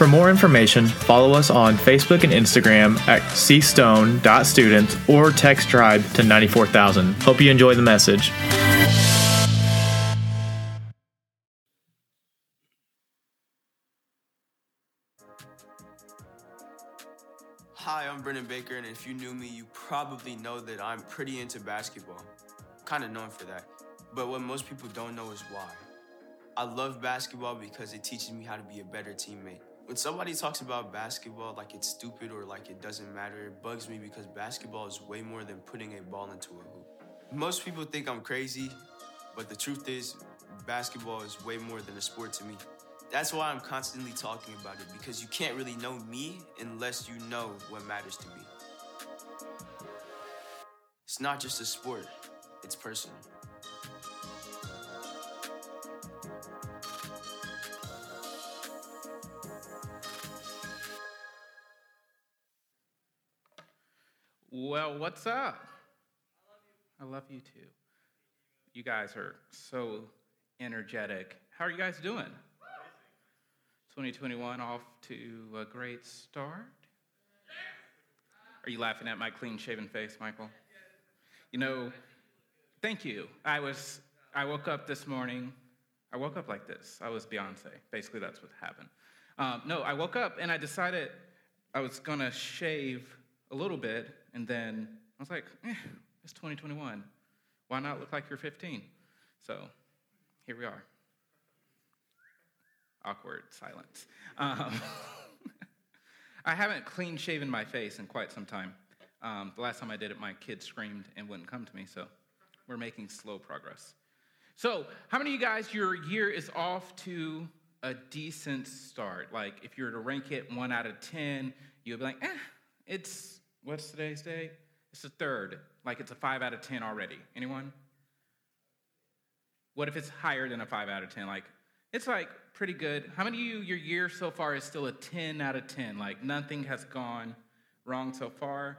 For more information, follow us on Facebook and Instagram at cstone.students or text tribe to 94000. Hope you enjoy the message. Hi, I'm Brennan Baker, and if you knew me, you probably know that I'm pretty into basketball. Kind of known for that. But what most people don't know is why. I love basketball because it teaches me how to be a better teammate. When somebody talks about basketball like it's stupid or like it doesn't matter, it bugs me because basketball is way more than putting a ball into a hoop. Most people think I'm crazy, but the truth is, basketball is way more than a sport to me. That's why I'm constantly talking about it because you can't really know me unless you know what matters to me. It's not just a sport, it's personal. What's up? I love you too. You guys are so energetic. How are you guys doing? 2021 off to a great start. Are you laughing at my clean shaven face, Michael? You know, thank you. I was I woke up this morning. I woke up like this. I was Beyonce. Basically, that's what happened. Um, no, I woke up and I decided I was gonna shave a little bit, and then I was like, eh, it's 2021. Why not look like you're 15? So here we are. Awkward silence. Um, I haven't clean shaven my face in quite some time. Um, the last time I did it, my kid screamed and wouldn't come to me, so we're making slow progress. So, how many of you guys, your year is off to a decent start? Like, if you were to rank it one out of 10, you'd be like, eh, it's, what's today's day? It's the third. Like, it's a five out of 10 already. Anyone? What if it's higher than a five out of 10? Like, it's like pretty good. How many of you, your year so far is still a 10 out of 10? Like nothing has gone wrong so far?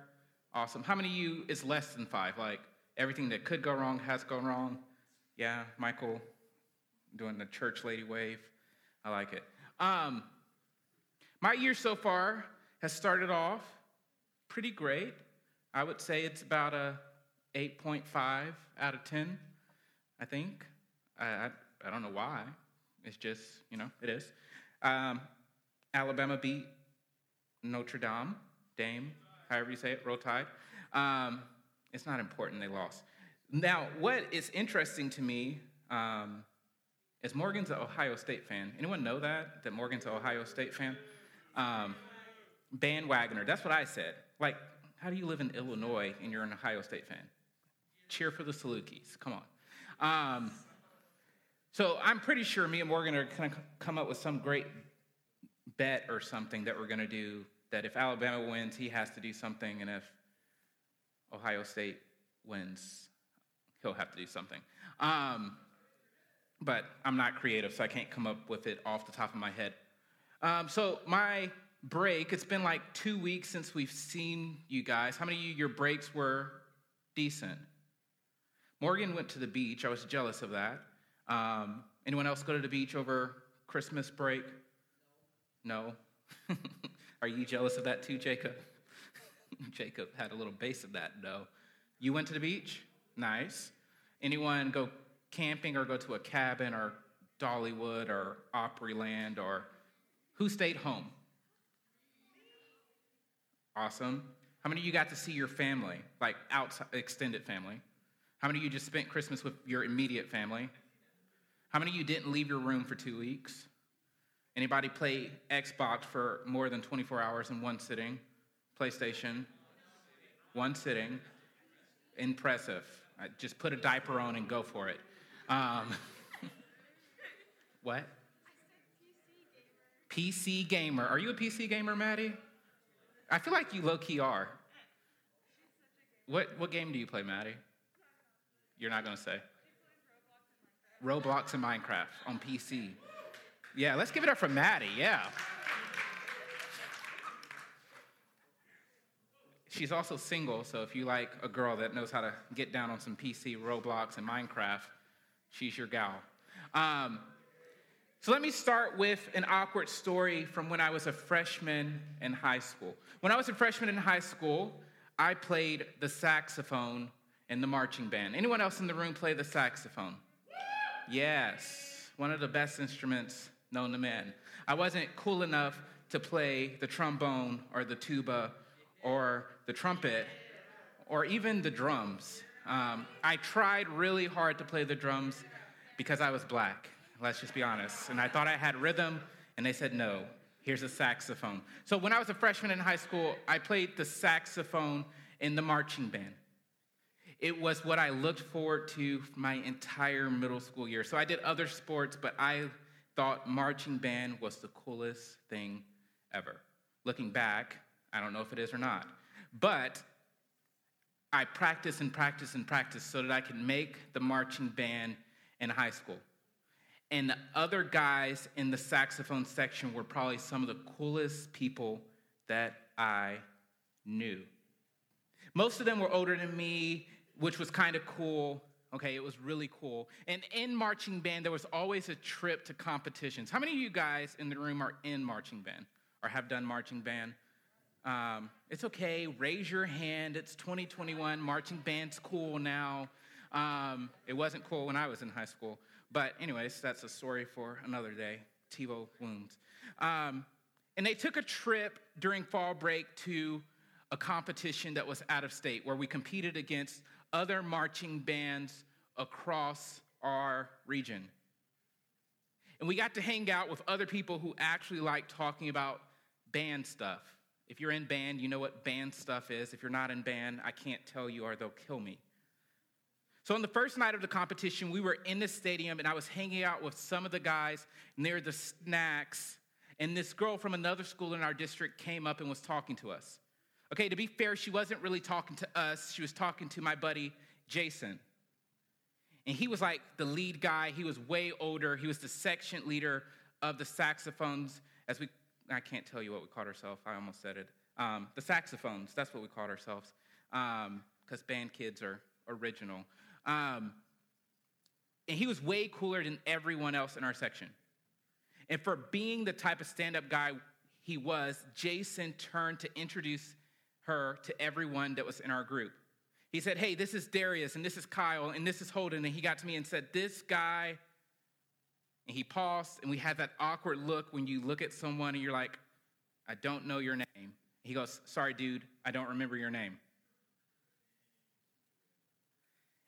Awesome. How many of you is less than five? Like everything that could go wrong has gone wrong? Yeah, Michael doing the church lady wave. I like it. Um, my year so far has started off pretty great. I would say it's about a 8.5 out of 10, I think. I, I, I don't know why. It's just, you know, it is. Um, Alabama beat Notre Dame, Dame, however you say it, Roll Tide. Um, it's not important, they lost. Now, what is interesting to me um, is Morgan's an Ohio State fan. Anyone know that? That Morgan's an Ohio State fan? Um, bandwagoner, that's what I said. Like, how do you live in Illinois and you're an Ohio State fan? Cheer for the Salukis, come on. Um, so I'm pretty sure me and Morgan are going to come up with some great bet or something that we're going to do. That if Alabama wins, he has to do something, and if Ohio State wins, he'll have to do something. Um, but I'm not creative, so I can't come up with it off the top of my head. Um, so my break, it's been like two weeks since we've seen you guys. How many of you, your breaks were decent? Morgan went to the beach. I was jealous of that. Um, anyone else go to the beach over Christmas break? No. Are you jealous of that too, Jacob? Jacob had a little base of that, no. You went to the beach? Nice. Anyone go camping or go to a cabin or Dollywood or Opryland or who stayed home? Awesome. How many of you got to see your family, like outside extended family? How many of you just spent Christmas with your immediate family? How many of you didn't leave your room for two weeks? Anybody play Xbox for more than 24 hours in one sitting? PlayStation? One sitting. Impressive. I just put a diaper on and go for it. Um, what? PC gamer. Are you a PC gamer, Maddie? I feel like you low key are. What, what game do you play, Maddie? You're not going to say. Roblox and Minecraft on PC. Yeah, let's give it up for Maddie. Yeah. She's also single, so if you like a girl that knows how to get down on some PC, Roblox, and Minecraft, she's your gal. Um, so let me start with an awkward story from when I was a freshman in high school. When I was a freshman in high school, I played the saxophone in the marching band. Anyone else in the room play the saxophone? Yes, one of the best instruments known to man. I wasn't cool enough to play the trombone or the tuba or the trumpet or even the drums. Um, I tried really hard to play the drums because I was black, let's just be honest. And I thought I had rhythm, and they said, no, here's a saxophone. So when I was a freshman in high school, I played the saxophone in the marching band. It was what I looked forward to my entire middle school year. So I did other sports, but I thought marching band was the coolest thing ever. Looking back, I don't know if it is or not. But I practiced and practiced and practiced so that I could make the marching band in high school. And the other guys in the saxophone section were probably some of the coolest people that I knew. Most of them were older than me, which was kind of cool. Okay, it was really cool. And in marching band, there was always a trip to competitions. How many of you guys in the room are in marching band or have done marching band? Um, it's okay. Raise your hand. It's 2021. Marching band's cool now. Um, it wasn't cool when I was in high school. But, anyways, that's a story for another day. TiVo wounds. Um, and they took a trip during fall break to a competition that was out of state where we competed against other marching bands across our region. And we got to hang out with other people who actually like talking about band stuff. If you're in band, you know what band stuff is. If you're not in band, I can't tell you or they'll kill me. So, on the first night of the competition, we were in the stadium and I was hanging out with some of the guys near the snacks. And this girl from another school in our district came up and was talking to us. Okay, to be fair, she wasn't really talking to us, she was talking to my buddy Jason. And he was like the lead guy, he was way older, he was the section leader of the saxophones, as we I can't tell you what we called ourselves. I almost said it. Um, the saxophones, that's what we called ourselves, because um, band kids are original. Um, and he was way cooler than everyone else in our section. And for being the type of stand up guy he was, Jason turned to introduce her to everyone that was in our group. He said, Hey, this is Darius, and this is Kyle, and this is Holden. And he got to me and said, This guy and he paused, and we had that awkward look when you look at someone and you're like, I don't know your name. He goes, Sorry, dude, I don't remember your name.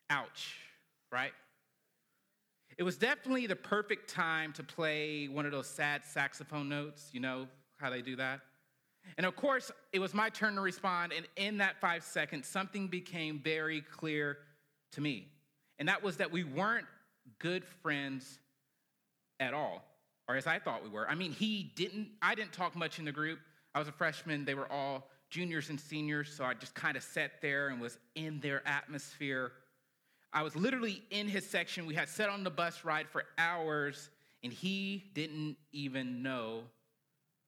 Ouch, right? It was definitely the perfect time to play one of those sad saxophone notes. You know how they do that? And of course, it was my turn to respond. And in that five seconds, something became very clear to me. And that was that we weren't good friends at all, or as I thought we were. I mean, he didn't, I didn't talk much in the group. I was a freshman, they were all juniors and seniors, so I just kind of sat there and was in their atmosphere. I was literally in his section. We had sat on the bus ride for hours, and he didn't even know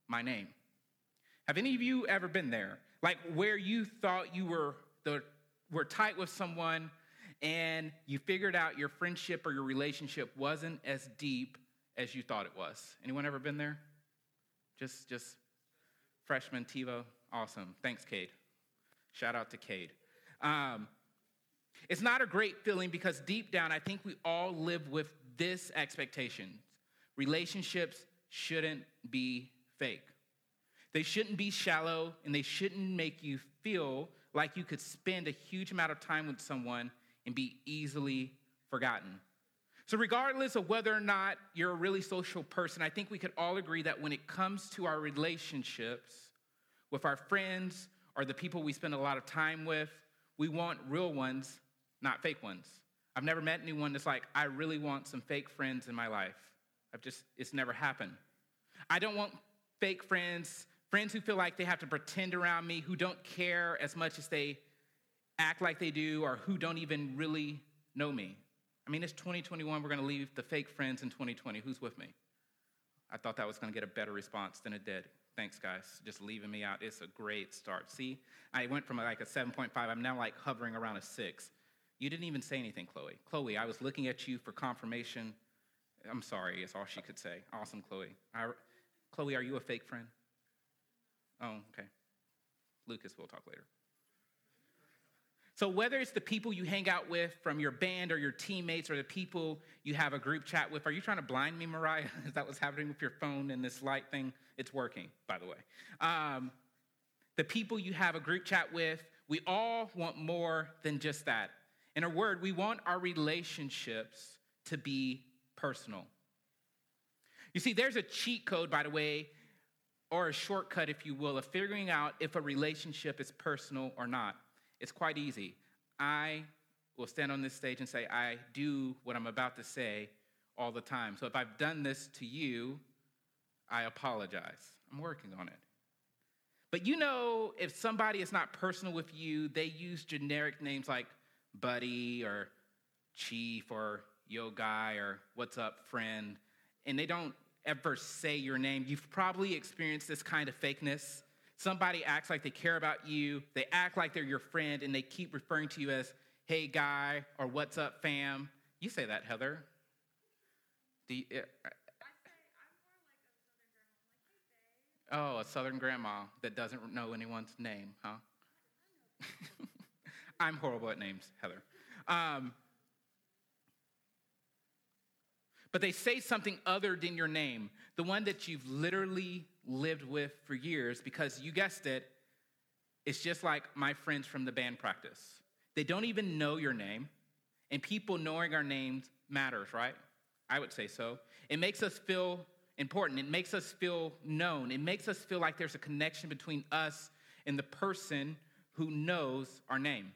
my name. Have any of you ever been there? Like where you thought you were the were tight with someone and you figured out your friendship or your relationship wasn't as deep as you thought it was. Anyone ever been there? Just, just freshman TiVo? Awesome. Thanks, Cade. Shout out to Cade. Um, it's not a great feeling because deep down, I think we all live with this expectation relationships shouldn't be fake. They shouldn't be shallow and they shouldn't make you feel like you could spend a huge amount of time with someone and be easily forgotten. So, regardless of whether or not you're a really social person, I think we could all agree that when it comes to our relationships with our friends or the people we spend a lot of time with, we want real ones, not fake ones. I've never met anyone that's like, I really want some fake friends in my life. I've just, it's never happened. I don't want fake friends friends who feel like they have to pretend around me, who don't care as much as they act like they do, or who don't even really know me. I mean, it's 2021. We're going to leave the fake friends in 2020. Who's with me? I thought that was going to get a better response than it did. Thanks, guys. Just leaving me out. It's a great start. See, I went from like a 7.5. I'm now like hovering around a six. You didn't even say anything, Chloe. Chloe, I was looking at you for confirmation. I'm sorry, is all she could say. Awesome, Chloe. I, Chloe, are you a fake friend? Oh, okay. Lucas, we'll talk later. So, whether it's the people you hang out with from your band or your teammates or the people you have a group chat with, are you trying to blind me, Mariah? Is that what's happening with your phone and this light thing? It's working, by the way. Um, the people you have a group chat with, we all want more than just that. In a word, we want our relationships to be personal. You see, there's a cheat code, by the way, or a shortcut, if you will, of figuring out if a relationship is personal or not. It's quite easy. I will stand on this stage and say, I do what I'm about to say all the time. So if I've done this to you, I apologize. I'm working on it. But you know, if somebody is not personal with you, they use generic names like buddy or chief or yo guy or what's up friend, and they don't ever say your name. You've probably experienced this kind of fakeness. Somebody acts like they care about you, they act like they're your friend, and they keep referring to you as hey guy or what's up fam. You say that, Heather. Do you, uh, Oh, a southern grandma that doesn't know anyone's name, huh? I'm horrible at names, Heather. Um, but they say something other than your name, the one that you've literally lived with for years, because you guessed it, it's just like my friends from the band practice. They don't even know your name, and people knowing our names matters, right? I would say so. It makes us feel important. It makes us feel known. It makes us feel like there's a connection between us and the person who knows our name.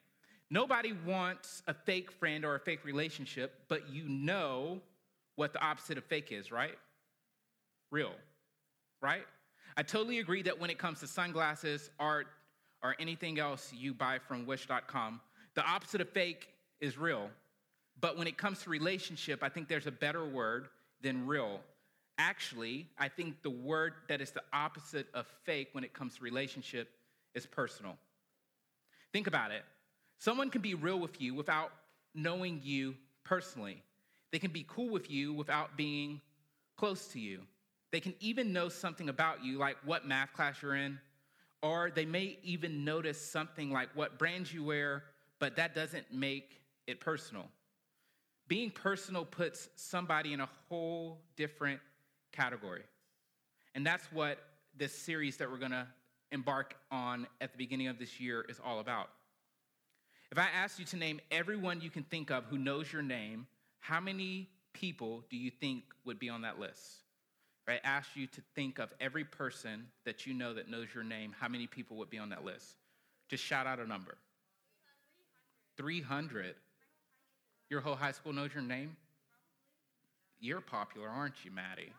Nobody wants a fake friend or a fake relationship, but you know what the opposite of fake is, right? Real, right? I totally agree that when it comes to sunglasses, art, or anything else you buy from wish.com, the opposite of fake is real. But when it comes to relationship, I think there's a better word than real. Actually, I think the word that is the opposite of fake when it comes to relationship is personal. Think about it. Someone can be real with you without knowing you personally. They can be cool with you without being close to you. They can even know something about you, like what math class you're in, or they may even notice something like what brands you wear, but that doesn't make it personal. Being personal puts somebody in a whole different category. And that's what this series that we're to embark on at the beginning of this year is all about. If I asked you to name everyone you can think of who knows your name, how many people do you think would be on that list? If I asked you to think of every person that you know that knows your name, how many people would be on that list? Just shout out a number. 300. Your whole high school knows your name? You're popular, aren't you, Maddie?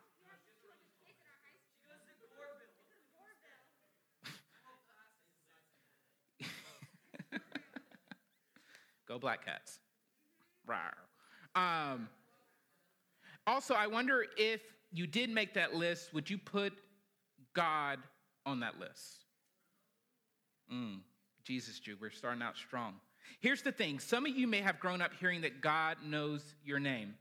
Go Black Cats. Um, also, I wonder if you did make that list, would you put God on that list? Mm, Jesus, Jew, we're starting out strong. Here's the thing some of you may have grown up hearing that God knows your name.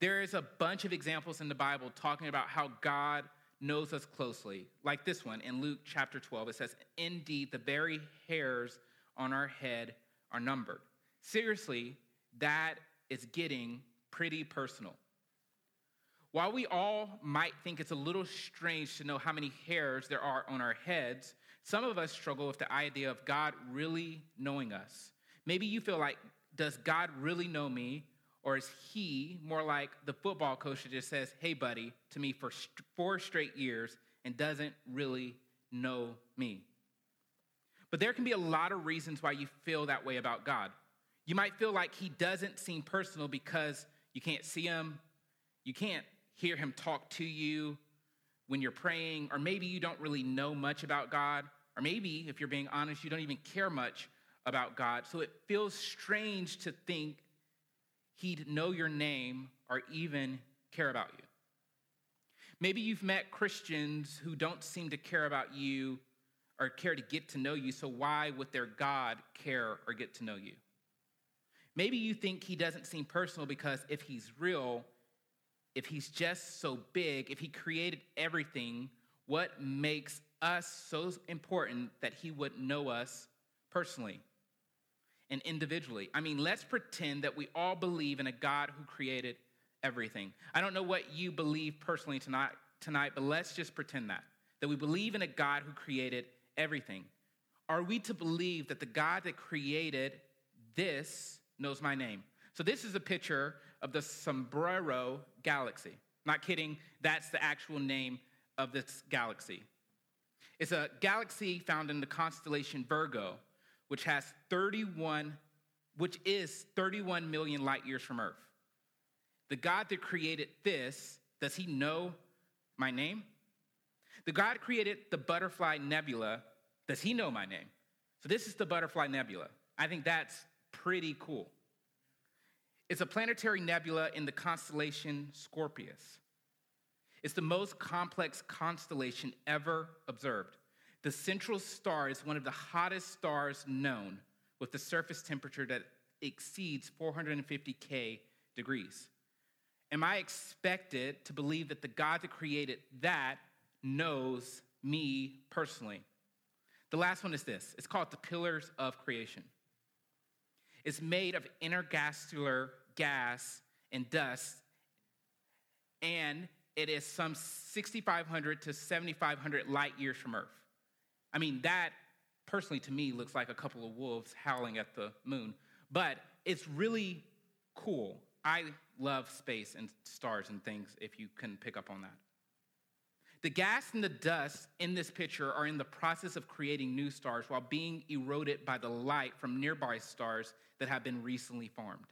There is a bunch of examples in the Bible talking about how God knows us closely, like this one in Luke chapter 12. It says, Indeed, the very hairs on our head are numbered. Seriously, that is getting pretty personal. While we all might think it's a little strange to know how many hairs there are on our heads, some of us struggle with the idea of God really knowing us. Maybe you feel like, does God really know me? Or is he more like the football coach that just says, hey, buddy, to me for four straight years and doesn't really know me? But there can be a lot of reasons why you feel that way about God. You might feel like he doesn't seem personal because you can't see him, you can't hear him talk to you, when you're praying, or maybe you don't really know much about God, or maybe, if you're being honest, you don't even care much about God. So it feels strange to think He'd know your name or even care about you. Maybe you've met Christians who don't seem to care about you or care to get to know you, so why would their God care or get to know you? Maybe you think he doesn't seem personal because if he's real, if he's just so big, if he created everything, what makes us so important that he would know us personally and individually? I mean, let's pretend that we all believe in a God who created everything. I don't know what you believe personally tonight, tonight, but let's just pretend that. That we believe in a God who created everything. Are we to believe that the God that created this knows my name? So, this is a picture of the Sombrero Galaxy. Not kidding, that's the actual name of this galaxy. It's a galaxy found in the constellation Virgo, which has 31, which is 31 million light years from Earth. The God that created this, does he know my name? The God created the butterfly nebula, does he know my name? So this is the butterfly nebula. I think that's pretty cool. It's a planetary nebula in the constellation Scorpius. It's the most complex constellation ever observed. The central star is one of the hottest stars known, with a surface temperature that exceeds 450 K degrees. Am I expected to believe that the God that created that knows me personally? The last one is this it's called the Pillars of Creation. It's made of intergastular gas and dust, and it is some 6,500 to 7,500 light years from Earth. I mean, that personally to me looks like a couple of wolves howling at the moon, but it's really cool. I love space and stars and things, if you can pick up on that. The gas and the dust in this picture are in the process of creating new stars while being eroded by the light from nearby stars that have been recently formed.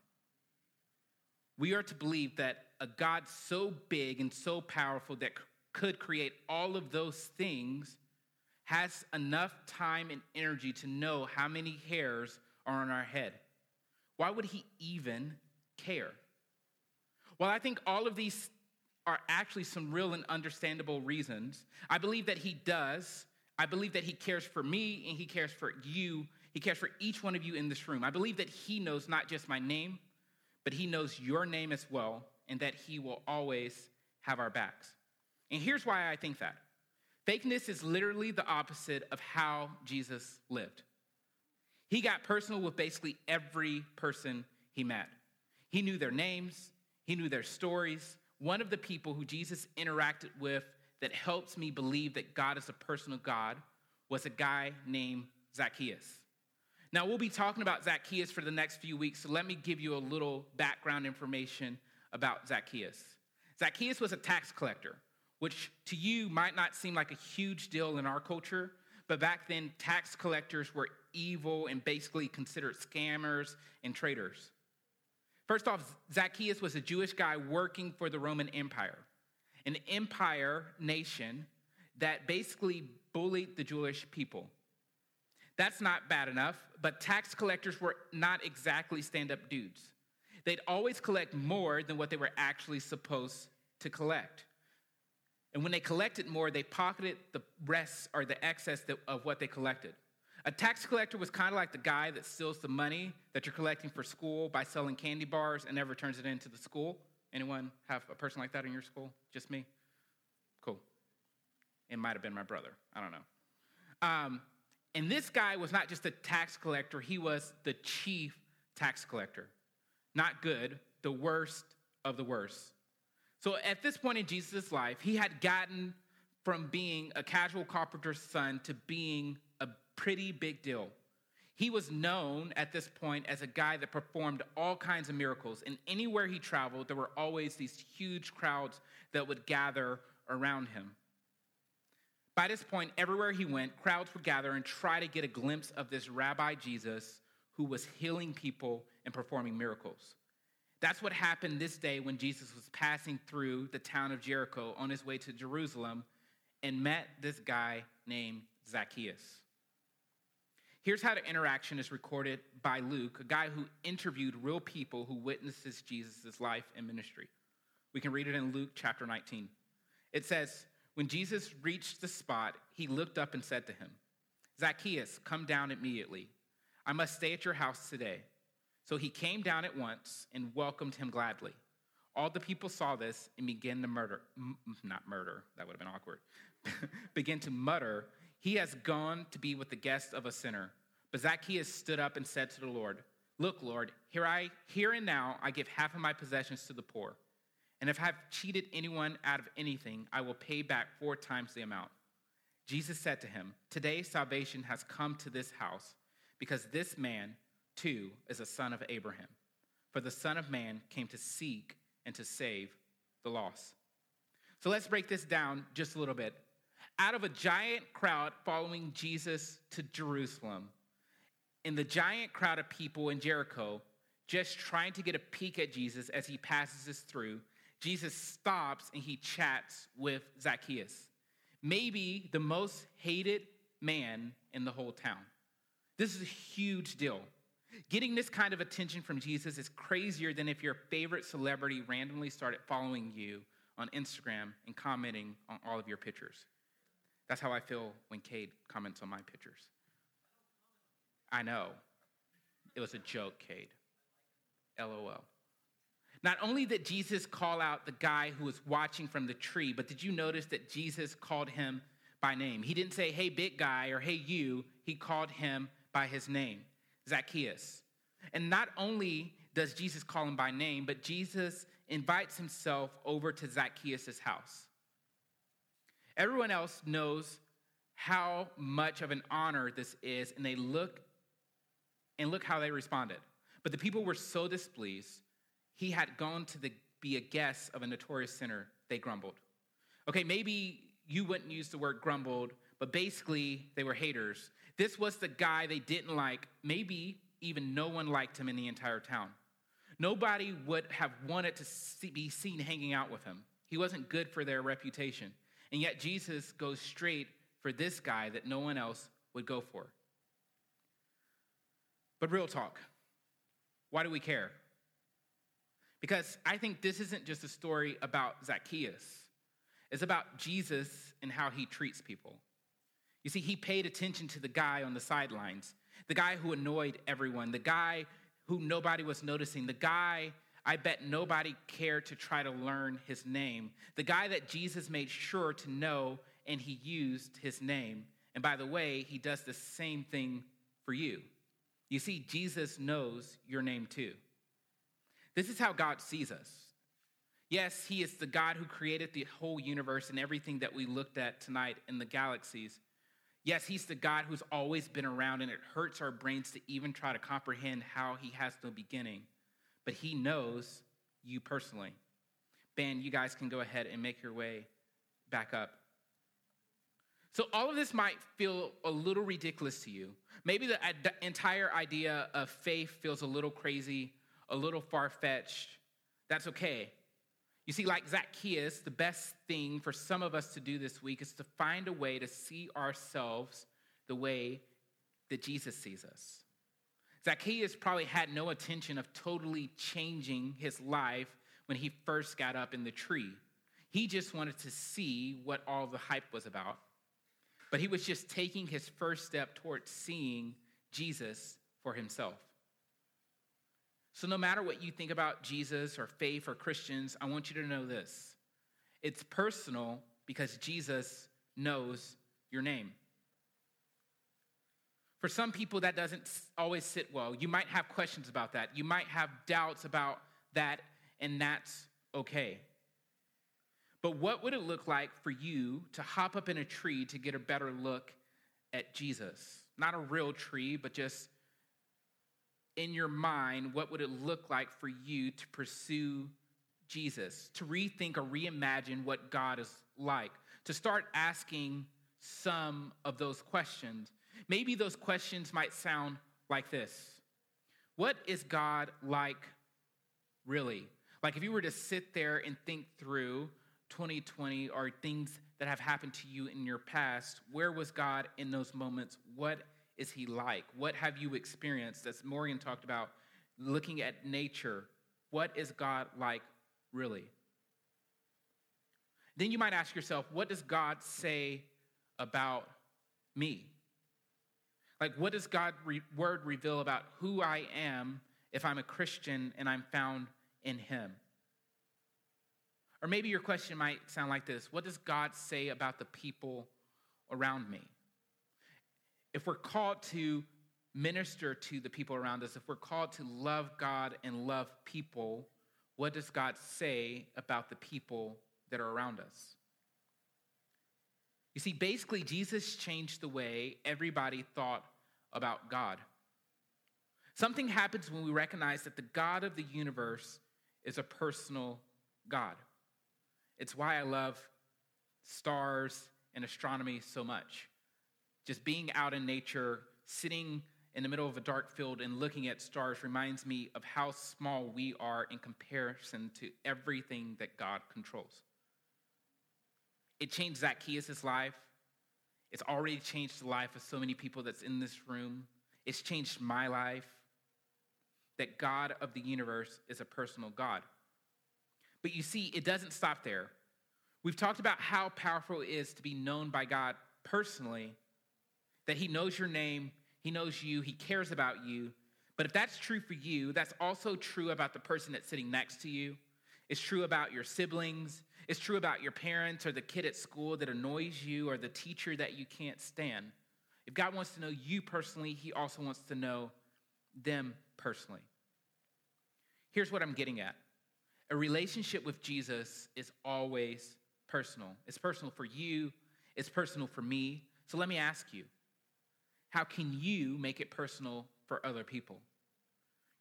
We are to believe that a God so big and so powerful that could create all of those things has enough time and energy to know how many hairs are on our head. Why would he even care? Well, I think all of these are actually some real and understandable reasons. I believe that he does. I believe that he cares for me and he cares for you. He cares for each one of you in this room. I believe that he knows not just my name, but he knows your name as well, and that he will always have our backs. And here's why I think that fakeness is literally the opposite of how Jesus lived. He got personal with basically every person he met. He knew their names, he knew their stories. One of the people who Jesus interacted with that helps me believe that God is a personal God was a guy named Zacchaeus. Now, we'll be talking about Zacchaeus for the next few weeks, so let me give you a little background information about Zacchaeus. Zacchaeus was a tax collector, which to you might not seem like a huge deal in our culture, but back then, tax collectors were evil and basically considered scammers and traitors. First off, Zacchaeus was a Jewish guy working for the Roman Empire, an empire nation that basically bullied the Jewish people. That's not bad enough, but tax collectors were not exactly stand up dudes. They'd always collect more than what they were actually supposed to collect. And when they collected more, they pocketed the rest or the excess of what they collected. A tax collector was kind of like the guy that steals the money that you're collecting for school by selling candy bars and never turns it into the school. Anyone have a person like that in your school? Just me? Cool. It might have been my brother. I don't know. Um, and this guy was not just a tax collector, he was the chief tax collector. Not good, the worst of the worst. So at this point in Jesus' life, he had gotten from being a casual carpenter's son to being pretty big deal. He was known at this point as a guy that performed all kinds of miracles. And anywhere he traveled, there were always these huge crowds that would gather around him. By this point, everywhere he went, crowds would gather and try to get a glimpse of this Rabbi Jesus who was healing people and performing miracles. That's what happened this day when Jesus was passing through the town of Jericho on his way to Jerusalem and met this guy named Zacchaeus. Here's how the interaction is recorded by Luke, a guy who interviewed real people who witnesses Jesus' life and ministry. We can read it in Luke chapter 19. It says, When Jesus reached the spot, he looked up and said to him, Zacchaeus, come down immediately. I must stay at your house today. So he came down at once and welcomed him gladly. All the people saw this and began to murder, not murder, that would have been awkward, began to mutter, He has gone to be with the guest of a sinner. But Zacchaeus stood up and said to the Lord, Look, Lord, here I here and now I give half of my possessions to the poor. And if I have cheated anyone out of anything, I will pay back four times the amount. Jesus said to him, Today salvation has come to this house, because this man too is a son of Abraham. For the Son of Man came to seek and to save the lost. So let's break this down just a little bit. Out of a giant crowd following Jesus to Jerusalem, in the giant crowd of people in Jericho, just trying to get a peek at Jesus as he passes us through, Jesus stops and he chats with Zacchaeus, maybe the most hated man in the whole town. This is a huge deal. Getting this kind of attention from Jesus is crazier than if your favorite celebrity randomly started following you on Instagram and commenting on all of your pictures. That's how I feel when Cade comments on my pictures. I know. It was a joke, Cade. LOL. Not only did Jesus call out the guy who was watching from the tree, but did you notice that Jesus called him by name? He didn't say, hey, big guy, or hey, you. He called him by his name. Zacchaeus. And not only does Jesus call him by name, but Jesus invites himself over to Zacchaeus' house. Everyone else knows how much of an honor this is, and they look and look how they responded. But the people were so displeased, he had gone to the, be a guest of a notorious sinner, they grumbled. Okay, maybe you wouldn't use the word grumbled, but basically they were haters. This was the guy they didn't like. Maybe even no one liked him in the entire town. Nobody would have wanted to see, be seen hanging out with him. He wasn't good for their reputation. And yet Jesus goes straight for this guy that no one else would go for. But real talk, why do we care? Because I think this isn't just a story about Zacchaeus, it's about Jesus and how he treats people. You see, he paid attention to the guy on the sidelines, the guy who annoyed everyone, the guy who nobody was noticing, the guy I bet nobody cared to try to learn his name, the guy that Jesus made sure to know and he used his name. And by the way, he does the same thing for you. You see, Jesus knows your name too. This is how God sees us. Yes, He is the God who created the whole universe and everything that we looked at tonight in the galaxies. Yes, he's the God who's always been around, and it hurts our brains to even try to comprehend how he has no beginning. But he knows you personally. Ben, you guys can go ahead and make your way back up. So, all of this might feel a little ridiculous to you. Maybe the, the entire idea of faith feels a little crazy, a little far fetched. That's okay. You see, like Zacchaeus, the best thing for some of us to do this week is to find a way to see ourselves the way that Jesus sees us. Zacchaeus probably had no intention of totally changing his life when he first got up in the tree. He just wanted to see what all the hype was about. But he was just taking his first step towards seeing Jesus for himself. So, no matter what you think about Jesus or faith or Christians, I want you to know this it's personal because Jesus knows your name. For some people, that doesn't always sit well. You might have questions about that. You might have doubts about that, and that's okay. But what would it look like for you to hop up in a tree to get a better look at Jesus? Not a real tree, but just in your mind, what would it look like for you to pursue Jesus, to rethink or reimagine what God is like, to start asking some of those questions? Maybe those questions might sound like this What is God like really? Like if you were to sit there and think through 2020 or things that have happened to you in your past, where was God in those moments? What is He like? What have you experienced? As Morgan talked about, looking at nature, what is God like really? Then you might ask yourself, what does God say about me? Like, what does God's re- word reveal about who I am if I'm a Christian and I'm found in Him? Or maybe your question might sound like this What does God say about the people around me? If we're called to minister to the people around us, if we're called to love God and love people, what does God say about the people that are around us? You see, basically, Jesus changed the way everybody thought about God. Something happens when we recognize that the God of the universe is a personal God. It's why I love stars and astronomy so much. Just being out in nature, sitting in the middle of a dark field and looking at stars reminds me of how small we are in comparison to everything that God controls. It changed Zacchaeus' life. It's already changed the life of so many people that's in this room. It's changed my life. That God of the universe is a personal God. But you see, it doesn't stop there. We've talked about how powerful it is to be known by God personally, that He knows your name, He knows you, He cares about you. But if that's true for you, that's also true about the person that's sitting next to you. It's true about your siblings. It's true about your parents or the kid at school that annoys you or the teacher that you can't stand. If God wants to know you personally, He also wants to know them personally. Here's what I'm getting at a relationship with Jesus is always personal. It's personal for you, it's personal for me. So let me ask you how can you make it personal for other people?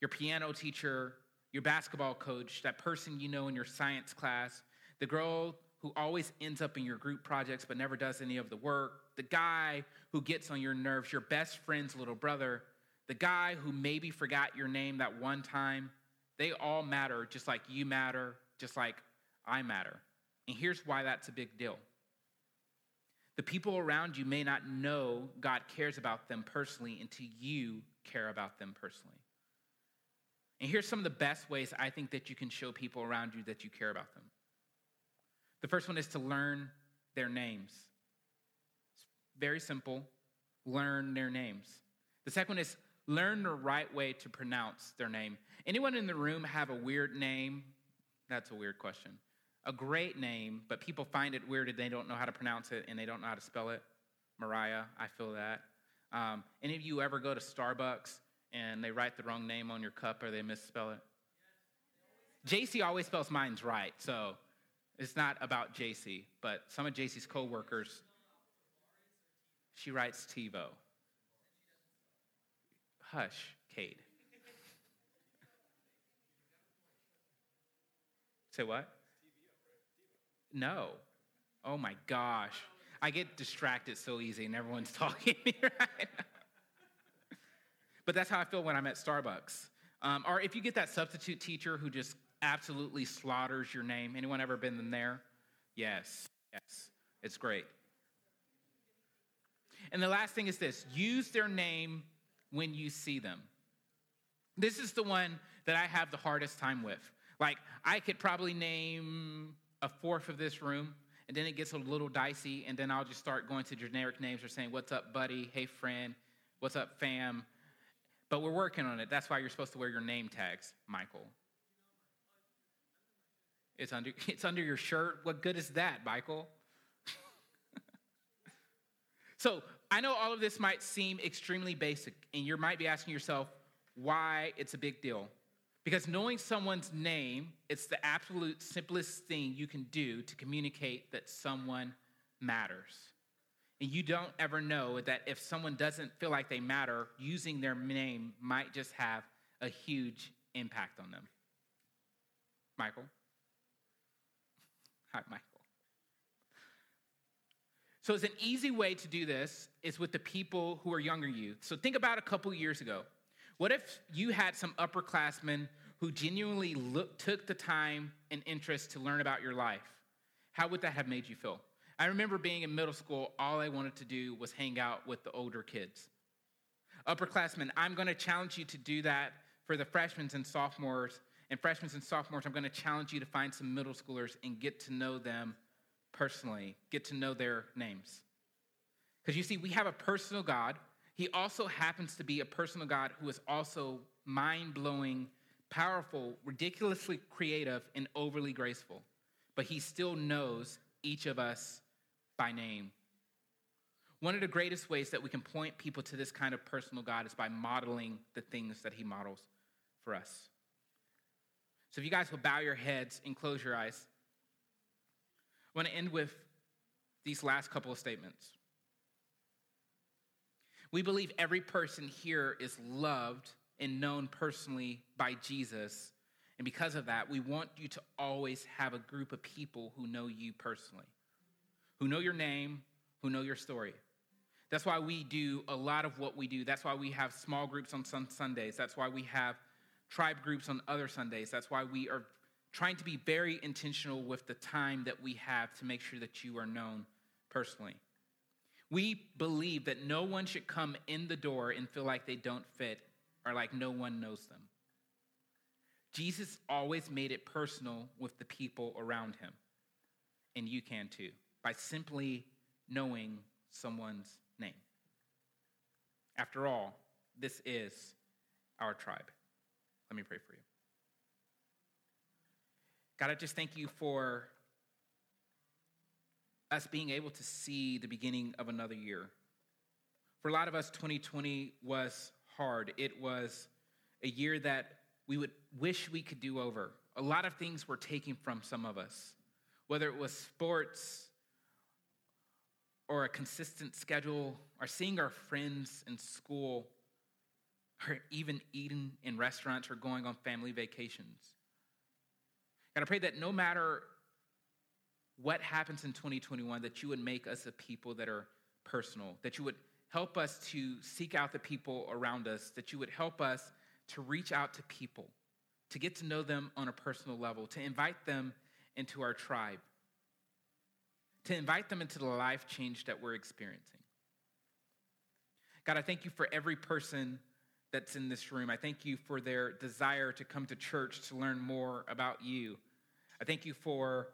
Your piano teacher, your basketball coach, that person you know in your science class, the girl who always ends up in your group projects but never does any of the work, the guy who gets on your nerves, your best friend's little brother, the guy who maybe forgot your name that one time, they all matter just like you matter, just like I matter. And here's why that's a big deal. The people around you may not know God cares about them personally until you care about them personally. And here's some of the best ways I think that you can show people around you that you care about them. The first one is to learn their names. It's very simple. Learn their names. The second one is learn the right way to pronounce their name. Anyone in the room have a weird name? That's a weird question. A great name, but people find it weird and they don't know how to pronounce it and they don't know how to spell it. Mariah, I feel that. Um, any of you ever go to Starbucks and they write the wrong name on your cup or they misspell it? JC always spells mine's right, so it's not about JC, but some of JC's coworkers, she writes TiVo. Hush, Cade. Say what? No. Oh my gosh. I get distracted so easy and everyone's talking to me right now. But that's how I feel when I'm at Starbucks. Um, or if you get that substitute teacher who just absolutely slaughters your name. Anyone ever been there? Yes, yes. It's great. And the last thing is this use their name when you see them. This is the one that I have the hardest time with. Like, I could probably name a fourth of this room, and then it gets a little dicey, and then I'll just start going to generic names or saying, What's up, buddy? Hey, friend. What's up, fam? But we're working on it. That's why you're supposed to wear your name tags, Michael. It's under, it's under your shirt. What good is that, Michael? so I know all of this might seem extremely basic, and you might be asking yourself why it's a big deal. Because knowing someone's name, it's the absolute simplest thing you can do to communicate that someone matters. And you don't ever know that if someone doesn't feel like they matter, using their name might just have a huge impact on them. Michael? Michael. So, it's an easy way to do this is with the people who are younger you. So, think about a couple years ago. What if you had some upperclassmen who genuinely look, took the time and interest to learn about your life? How would that have made you feel? I remember being in middle school, all I wanted to do was hang out with the older kids. Upperclassmen, I'm going to challenge you to do that for the freshmen and sophomores. And freshmen and sophomores, I'm going to challenge you to find some middle schoolers and get to know them personally, get to know their names. Because you see, we have a personal God. He also happens to be a personal God who is also mind blowing, powerful, ridiculously creative, and overly graceful. But he still knows each of us by name. One of the greatest ways that we can point people to this kind of personal God is by modeling the things that he models for us. So if you guys will bow your heads and close your eyes, I want to end with these last couple of statements. We believe every person here is loved and known personally by Jesus. And because of that, we want you to always have a group of people who know you personally, who know your name, who know your story. That's why we do a lot of what we do. That's why we have small groups on some Sundays. That's why we have tribe groups on other Sundays. That's why we are trying to be very intentional with the time that we have to make sure that you are known personally. We believe that no one should come in the door and feel like they don't fit or like no one knows them. Jesus always made it personal with the people around him. And you can too, by simply knowing someone's name. After all, this is our tribe. Let me pray for you. God, I just thank you for us being able to see the beginning of another year. For a lot of us, 2020 was hard. It was a year that we would wish we could do over. A lot of things were taken from some of us, whether it was sports or a consistent schedule, or seeing our friends in school, or even eating in restaurants or going on family vacations. And I pray that no matter what happens in 2021, that you would make us a people that are personal, that you would help us to seek out the people around us, that you would help us to reach out to people, to get to know them on a personal level, to invite them into our tribe, to invite them into the life change that we're experiencing. God, I thank you for every person that's in this room. I thank you for their desire to come to church to learn more about you. I thank you for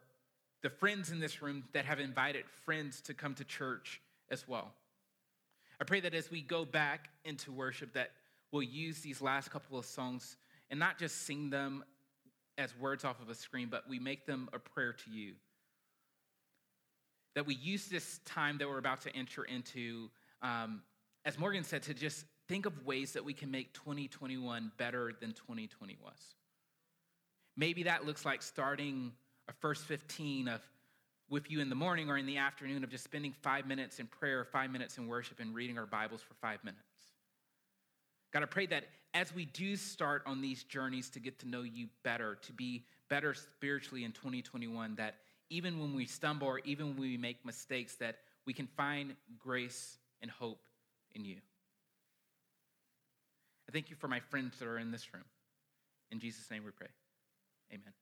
the friends in this room that have invited friends to come to church as well. I pray that as we go back into worship that we'll use these last couple of songs and not just sing them as words off of a screen, but we make them a prayer to you. That we use this time that we're about to enter into, um, as Morgan said, to just think of ways that we can make 2021 better than 2020 was. Maybe that looks like starting a first 15 of with you in the morning or in the afternoon of just spending five minutes in prayer, five minutes in worship, and reading our Bibles for five minutes. God, I pray that as we do start on these journeys to get to know you better, to be better spiritually in 2021, that even when we stumble or even when we make mistakes, that we can find grace and hope in you. I thank you for my friends that are in this room. In Jesus' name we pray. Amen.